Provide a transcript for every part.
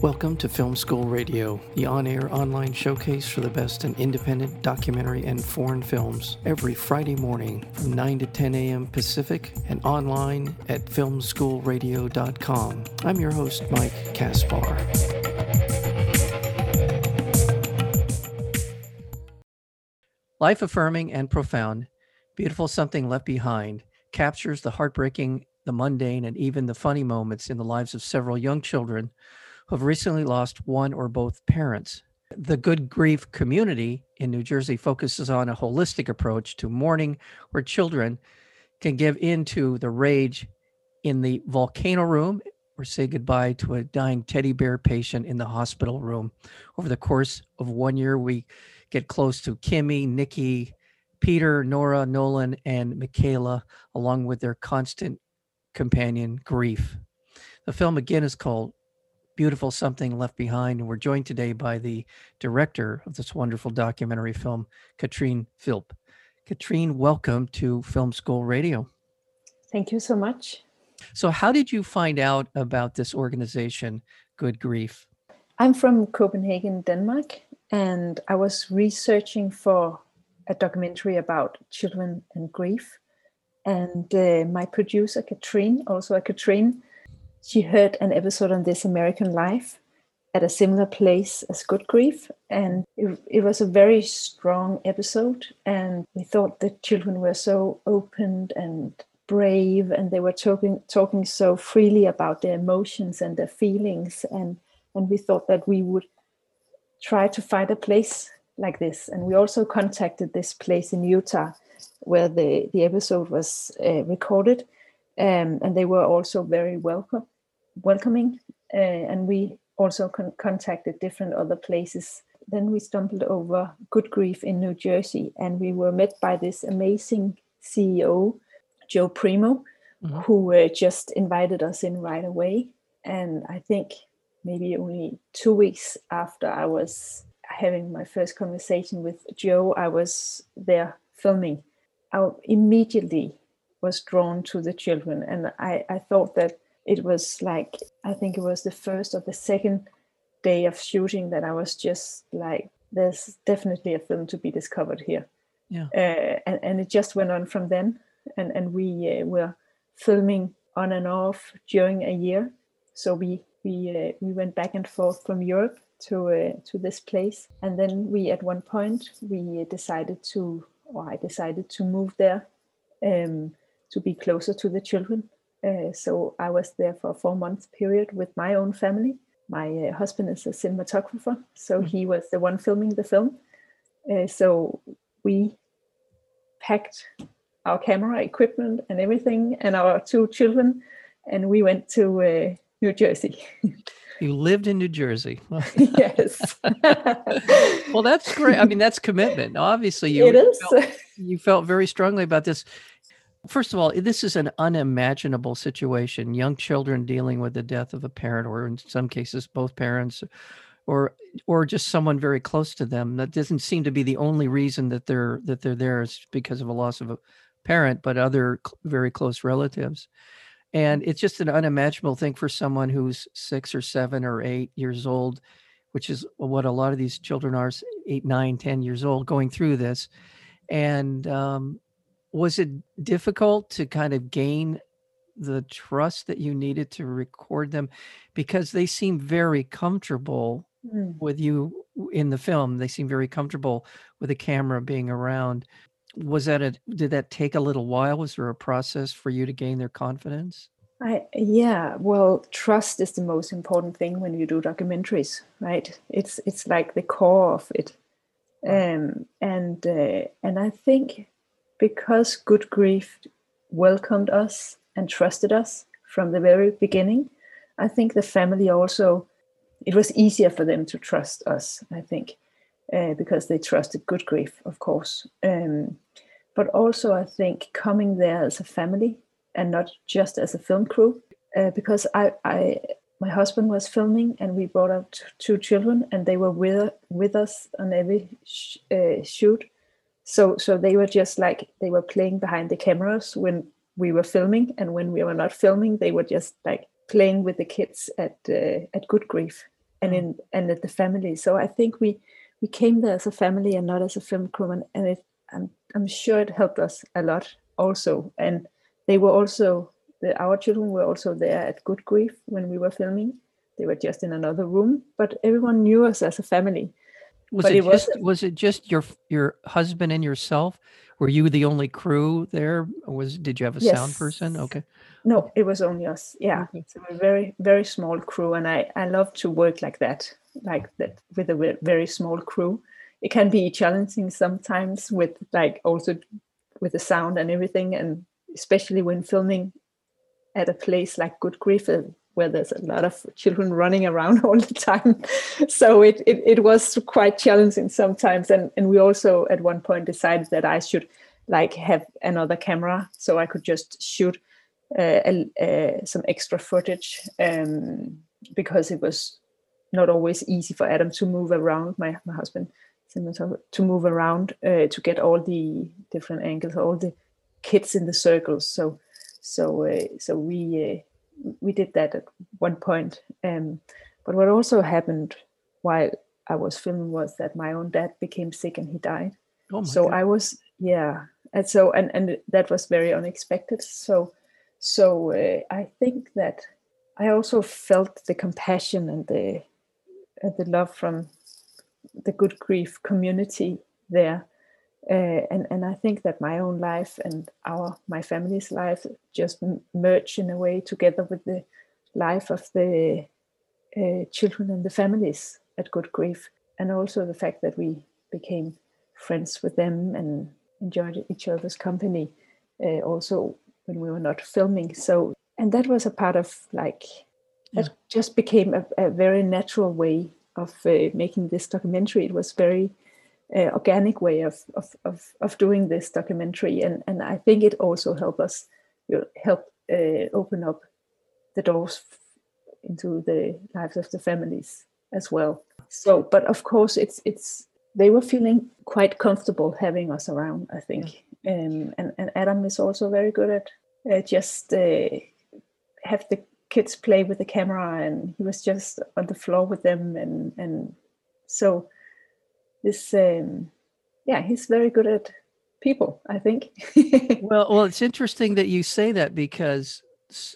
Welcome to Film School Radio, the on air online showcase for the best in independent documentary and foreign films, every Friday morning from 9 to 10 a.m. Pacific and online at filmschoolradio.com. I'm your host, Mike Kaspar. Life affirming and profound, Beautiful Something Left Behind captures the heartbreaking, the mundane, and even the funny moments in the lives of several young children have recently lost one or both parents. The Good Grief community in New Jersey focuses on a holistic approach to mourning where children can give in to the rage in the volcano room or say goodbye to a dying teddy bear patient in the hospital room. Over the course of one year, we get close to Kimmy, Nikki, Peter, Nora, Nolan, and Michaela, along with their constant companion, Grief. The film again is called Beautiful Something Left Behind, and we're joined today by the director of this wonderful documentary film, Katrine Philp. Katrine, welcome to Film School Radio. Thank you so much. So, how did you find out about this organization, Good Grief? I'm from Copenhagen, Denmark, and I was researching for a documentary about children and grief. And uh, my producer, Katrine, also a Katrine, she heard an episode on This American Life at a similar place as Good Grief. And it, it was a very strong episode. And we thought the children were so open and brave and they were talking talking so freely about their emotions and their feelings and and we thought that we would try to find a place like this. And we also contacted this place in Utah where the, the episode was uh, recorded. Um, and they were also very welcome, welcoming. Uh, and we also con- contacted different other places. Then we stumbled over Good Grief in New Jersey, and we were met by this amazing CEO, Joe Primo, mm-hmm. who uh, just invited us in right away. And I think maybe only two weeks after I was having my first conversation with Joe, I was there filming. I immediately was drawn to the children, and I, I thought that it was like, I think it was the first or the second day of shooting that I was just like, there's definitely a film to be discovered here. Yeah. Uh, and, and it just went on from then. And, and we uh, were filming on and off during a year. So we we uh, we went back and forth from Europe to uh, to this place and then we at one point we decided to or i decided to move there um, to be closer to the children uh, so i was there for a four month period with my own family my uh, husband is a cinematographer so mm-hmm. he was the one filming the film uh, so we packed our camera equipment and everything and our two children and we went to uh, new jersey You lived in New Jersey. yes. well, that's great. I mean, that's commitment. Obviously, you, it is. Felt, you felt very strongly about this. First of all, this is an unimaginable situation. Young children dealing with the death of a parent, or in some cases, both parents, or or just someone very close to them. That doesn't seem to be the only reason that they're that they're there is because of a loss of a parent, but other very close relatives. And it's just an unimaginable thing for someone who's six or seven or eight years old, which is what a lot of these children are eight, nine, ten years old going through this. And um, was it difficult to kind of gain the trust that you needed to record them? Because they seem very comfortable mm. with you in the film. They seem very comfortable with the camera being around was that a did that take a little while was there a process for you to gain their confidence I, yeah well trust is the most important thing when you do documentaries right it's it's like the core of it um, and uh, and i think because good grief welcomed us and trusted us from the very beginning i think the family also it was easier for them to trust us i think uh, because they trusted good grief of course um, but also I think coming there as a family and not just as a film crew, uh, because I, I my husband was filming and we brought up t- two children and they were with with us on every sh- uh, shoot. So so they were just like they were playing behind the cameras when we were filming, and when we were not filming, they were just like playing with the kids at uh, at Good Grief. and in and at the family. So I think we we came there as a family and not as a film crew, and, and it, I'm I'm sure it helped us a lot also. And they were also the, our children were also there at Good Grief when we were filming. They were just in another room, but everyone knew us as a family. Was But it, just was it just your your husband and yourself? Were you the only crew there? Or was did you have a sound person? Okay. No, it was only us. Yeah, Okay. so a very very small crew, and I I love to work like that, like that with a very small crew. It can be challenging sometimes with like also with the sound and everything, and especially when filming at a place like Good Grief, where there's a lot of children running around all the time. so it, it it was quite challenging sometimes, and and we also at one point decided that I should like have another camera so I could just shoot uh, uh, some extra footage um, because it was not always easy for Adam to move around. My my husband to move around uh, to get all the different angles, all the kids in the circles. So so uh, so we uh, we did that at one point. Um, but what also happened while I was filming was that my own dad became sick and he died Oh my so God. i was yeah and so and and that was very unexpected so so uh, i think that i also felt the compassion and the uh, the love from the good grief community there uh, and and i think that my own life and our my family's life just merge in a way together with the life of the uh, children and the families at good grief. And also the fact that we became friends with them and enjoyed each other's company uh, also when we were not filming. So and that was a part of like that just became a, a very natural way of uh, making this documentary. It was very uh, organic way of, of of of doing this documentary. And and i think it also helped us you know, help uh, open up the doors into the lives of the families as well. So but of course it's it's they were feeling quite comfortable having us around i think. Um, and, and adam is also very good at uh, just uh, have the kids play with the camera and he was just on the floor with them and and so this um yeah he's very good at people i think Well, well, it's interesting that you say that because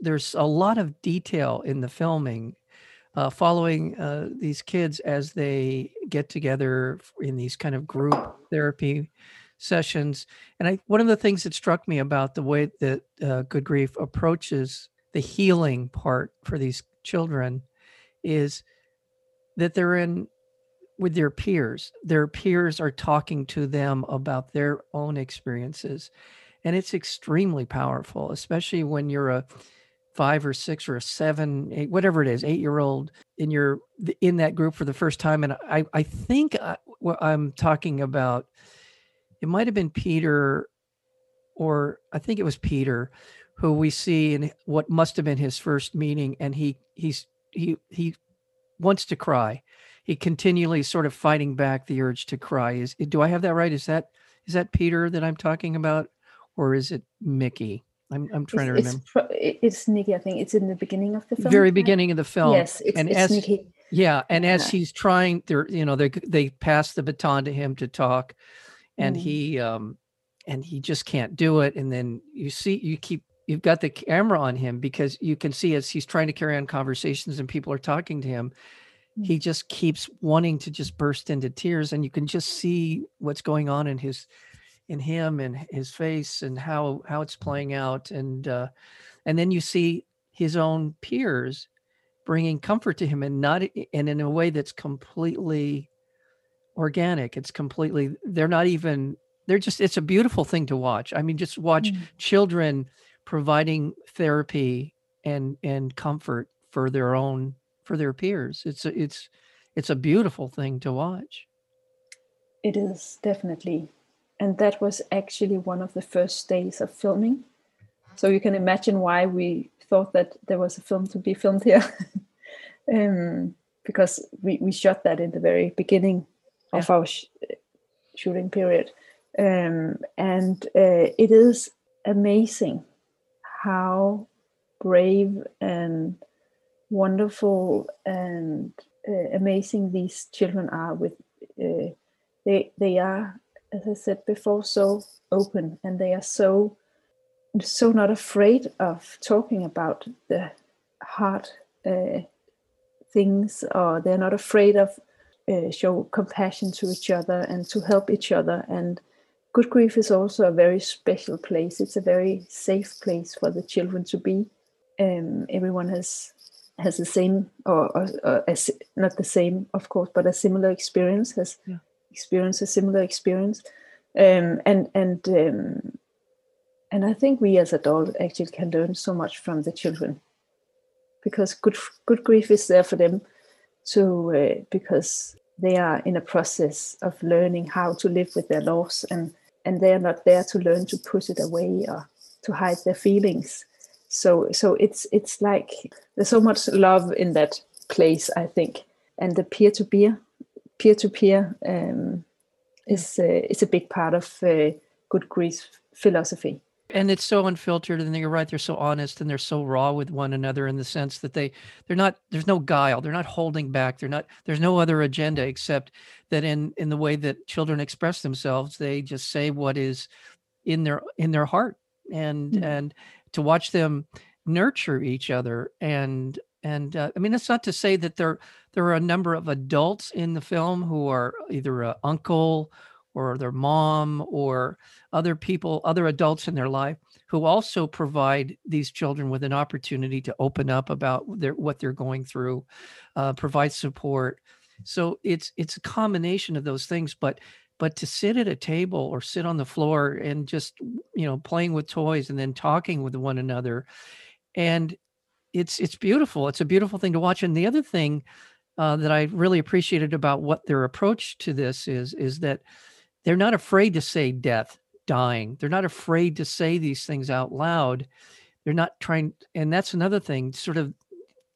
there's a lot of detail in the filming, uh, following uh, these kids as they get together in these kind of group therapy sessions. And I, one of the things that struck me about the way that uh, Good Grief approaches the healing part for these children is that they're in with their peers. Their peers are talking to them about their own experiences. And it's extremely powerful, especially when you're a five or six or a seven, eight, whatever it is, eight year old, and you're in that group for the first time. And I, I think I, what I'm talking about, it might have been Peter, or I think it was Peter, who we see in what must have been his first meeting, and he he's he he wants to cry. He continually sort of fighting back the urge to cry. Is do I have that right? Is that is that Peter that I'm talking about, or is it Mickey? I'm I'm trying to it's, remember. it's, pro- it's nikki i think it's in the beginning of the film Very right? beginning of the film. yes it's, and it's as yeah, and as Yeah. he's trying, they're you know they they pass the baton to him to talk, and Mm. he um and he just can't do it. And then you see you keep you've got the camera on him because you can see as he's trying to carry on conversations and people are talking to him, he just keeps wanting to just burst into tears, and you can just see what's going on in his in him and his face and how how it's playing out and uh and then you see his own peers bringing comfort to him and not and in a way that's completely organic it's completely they're not even they're just it's a beautiful thing to watch i mean just watch Mm. children providing therapy and and comfort for their own for their peers it's a, it's it's a beautiful thing to watch It is definitely. And that was actually one of the first days of filming. So you can imagine why we thought that there was a film to be filmed here. um, because we, we shot that in the very beginning of our sh- shooting period. Um, and uh, it is amazing how brave and wonderful and uh, amazing these children are with uh, they they are as i said before so open and they are so so not afraid of talking about the hard uh, things or they're not afraid of uh, show compassion to each other and to help each other. And good grief is also a very special place. It's a very safe place for the children to be. Um, everyone has has the same or, or, or as, not the same of course but a similar experience has yeah. experienced a similar experience. Um, and and um, and I think we as adults actually can learn so much from the children. Because good good grief is there for them to uh, because they are in a process of learning how to live with their loss and and they are not there to learn to put it away or to hide their feelings so so it's it's like there's so much love in that place i think. And the peer-to-peer peer-to-peer um, is uh, is a big part of uh, good grief philosophy. And it's so unfiltered and you're right they're so honest and they're so raw with one another in the sense that they they're not there's no guile they're not holding back they're not there's no other agenda except that in in the way that children express themselves they just say what is in their in their heart. And mm-hmm. and to watch them nurture each other and and uh, i mean that's not to say that there there are a number of adults in the film who are either a uncle or their mom or other people, other adults in their life who also provide these children with an opportunity to open up about their, what they're going through, uh, provide support. So it's it's a combination of those things, but but to sit at a table or sit on the floor and just you know playing with toys and then talking with one another, and it's it's beautiful. It's a beautiful thing to watch. And the other thing uh, that I really appreciated about what their approach to this is is that they're not afraid to say death, dying. They're not afraid to say these things out loud. They're not trying, and that's another thing. Sort of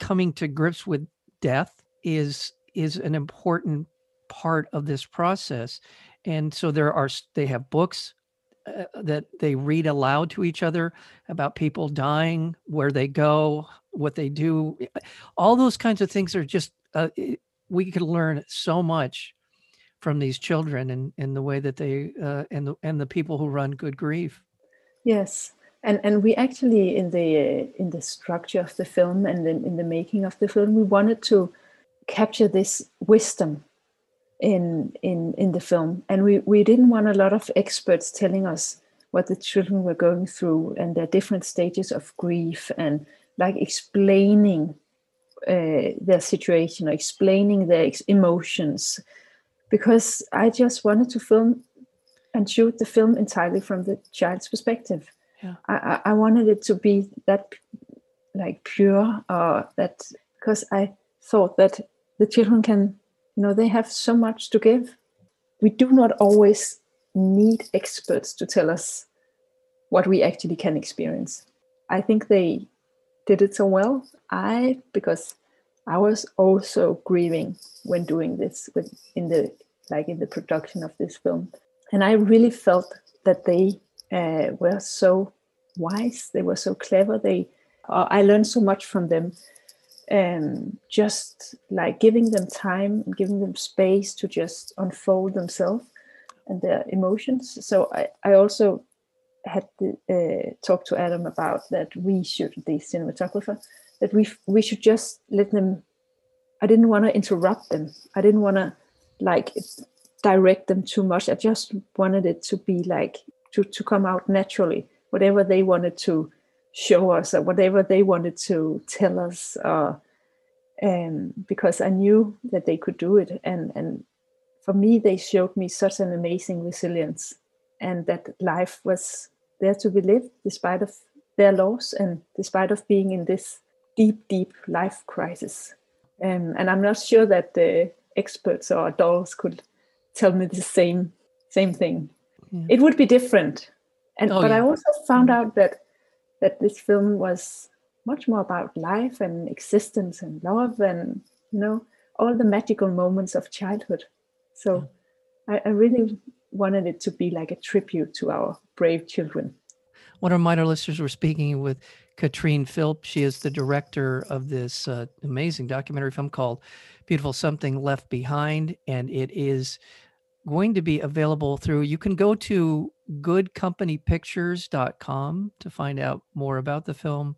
coming to grips with death is is an important part of this process. And so there are they have books uh, that they read aloud to each other about people dying, where they go, what they do. All those kinds of things are just uh, we could learn so much from these children and, and the way that they uh, and the and the people who run good grief yes and and we actually in the in the structure of the film and then in the making of the film we wanted to capture this wisdom in in in the film and we we didn't want a lot of experts telling us what the children were going through and their different stages of grief and like explaining uh, their situation or explaining their ex- emotions because I just wanted to film and shoot the film entirely from the child's perspective. Yeah. I, I wanted it to be that like pure uh, that because I thought that the children can, you know, they have so much to give. We do not always need experts to tell us what we actually can experience. I think they did it so well. I because I was also grieving when doing this with in the like in the production of this film, and I really felt that they uh, were so wise. They were so clever. They uh, I learned so much from them. Um, just like giving them time and giving them space to just unfold themselves and their emotions. So I, I also had uh, talked to Adam about that we should, the cinematographer, that we we should just let them I didn't want to interrupt them. I didn't want to like direct them too much. I just wanted it to be like to, to come out naturally. Whatever they wanted to show us or whatever they wanted to tell us uh, um, because I knew that they could do it. And, and for me, they showed me such an amazing resilience and that life was there to be lived despite of their loss and despite of being in this deep, deep life crisis. Um, and I'm not sure that the experts or adults could tell me the same same thing. Yeah. It would be different. And oh, but yeah. I also found mm. out that that this film was much more about life and existence and love and you know all the magical moments of childhood. So yeah. I, I really wanted it to be like a tribute to our brave children. One of my listeners were speaking with Katrine Philp. She is the director of this uh, amazing documentary film called Beautiful Something Left Behind, and it is going to be available through you can go to goodcompanypictures.com to find out more about the film.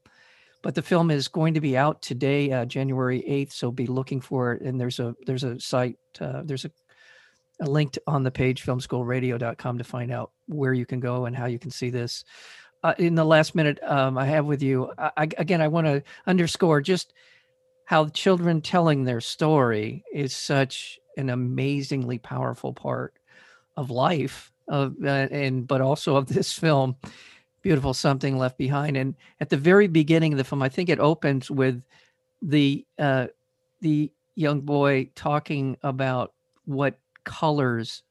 But the film is going to be out today uh, january 8th so be looking for it. And there's a there's a site uh, there's a, a link on the page filmschoolradio.com to find out where you can go and how you can see this. Uh, in the last minute um, i have with you I, again i want to underscore just how children telling their story is such an amazingly powerful part of life of uh, and but also of this film beautiful something left behind and at the very beginning of the film i think it opens with the uh the young boy talking about what colors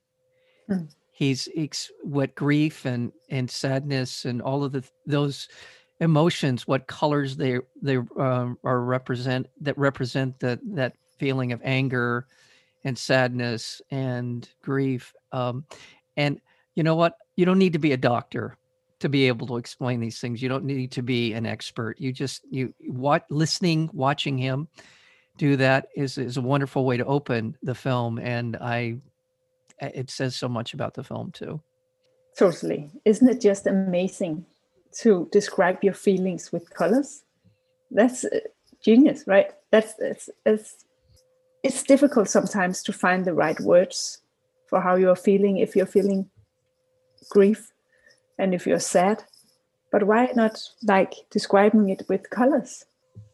mm. he's ex- what grief and and sadness and all of the those emotions what colors they they uh, are represent that represent that that feeling of anger and sadness and grief. Um, and you know what? You don't need to be a doctor to be able to explain these things. You don't need to be an expert. You just you what listening, watching him do that is is a wonderful way to open the film, and I it says so much about the film too. Totally, isn't it just amazing to describe your feelings with colors? That's uh, genius, right? That's it's, it's it's difficult sometimes to find the right words for how you're feeling if you're feeling grief and if you're sad. But why not like describing it with colors?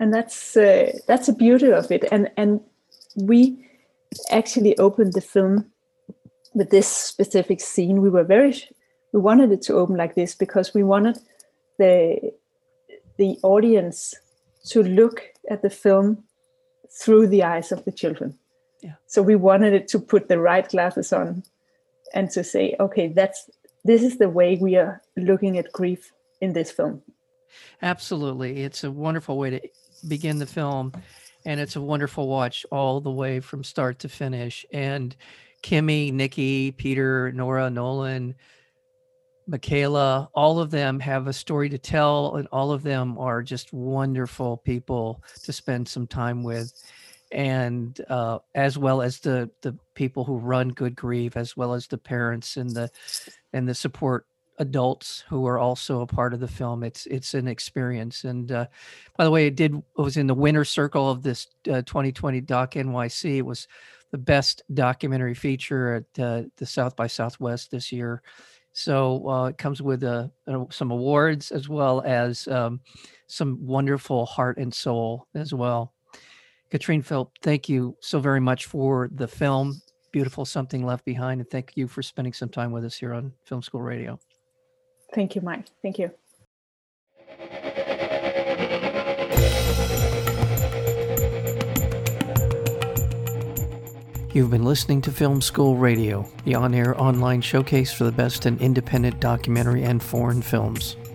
And that's uh, that's the beauty of it. And and we actually opened the film with this specific scene. We were very we wanted it to open like this because we wanted the the audience to look at the film through the eyes of the children. Yeah. So we wanted it to put the right glasses on and to say, okay, that's this is the way we are looking at grief in this film. Absolutely. It's a wonderful way to begin the film and it's a wonderful watch all the way from start to finish. And Kimmy, Nikki, Peter, Nora, Nolan, Michaela, all of them have a story to tell, and all of them are just wonderful people to spend some time with. And uh, as well as the the people who run Good Grief, as well as the parents and the and the support adults who are also a part of the film. It's it's an experience. And uh, by the way, it did it was in the winner circle of this uh, 2020 Doc NYC. It was the best documentary feature at uh, the South by Southwest this year so uh, it comes with some awards as well as um, some wonderful heart and soul as well. Katrine Philp, thank you so very much for the film, Beautiful Something Left Behind, and thank you for spending some time with us here on Film School Radio. Thank you, Mike. Thank you. You've been listening to Film School Radio, the on air online showcase for the best in independent documentary and foreign films.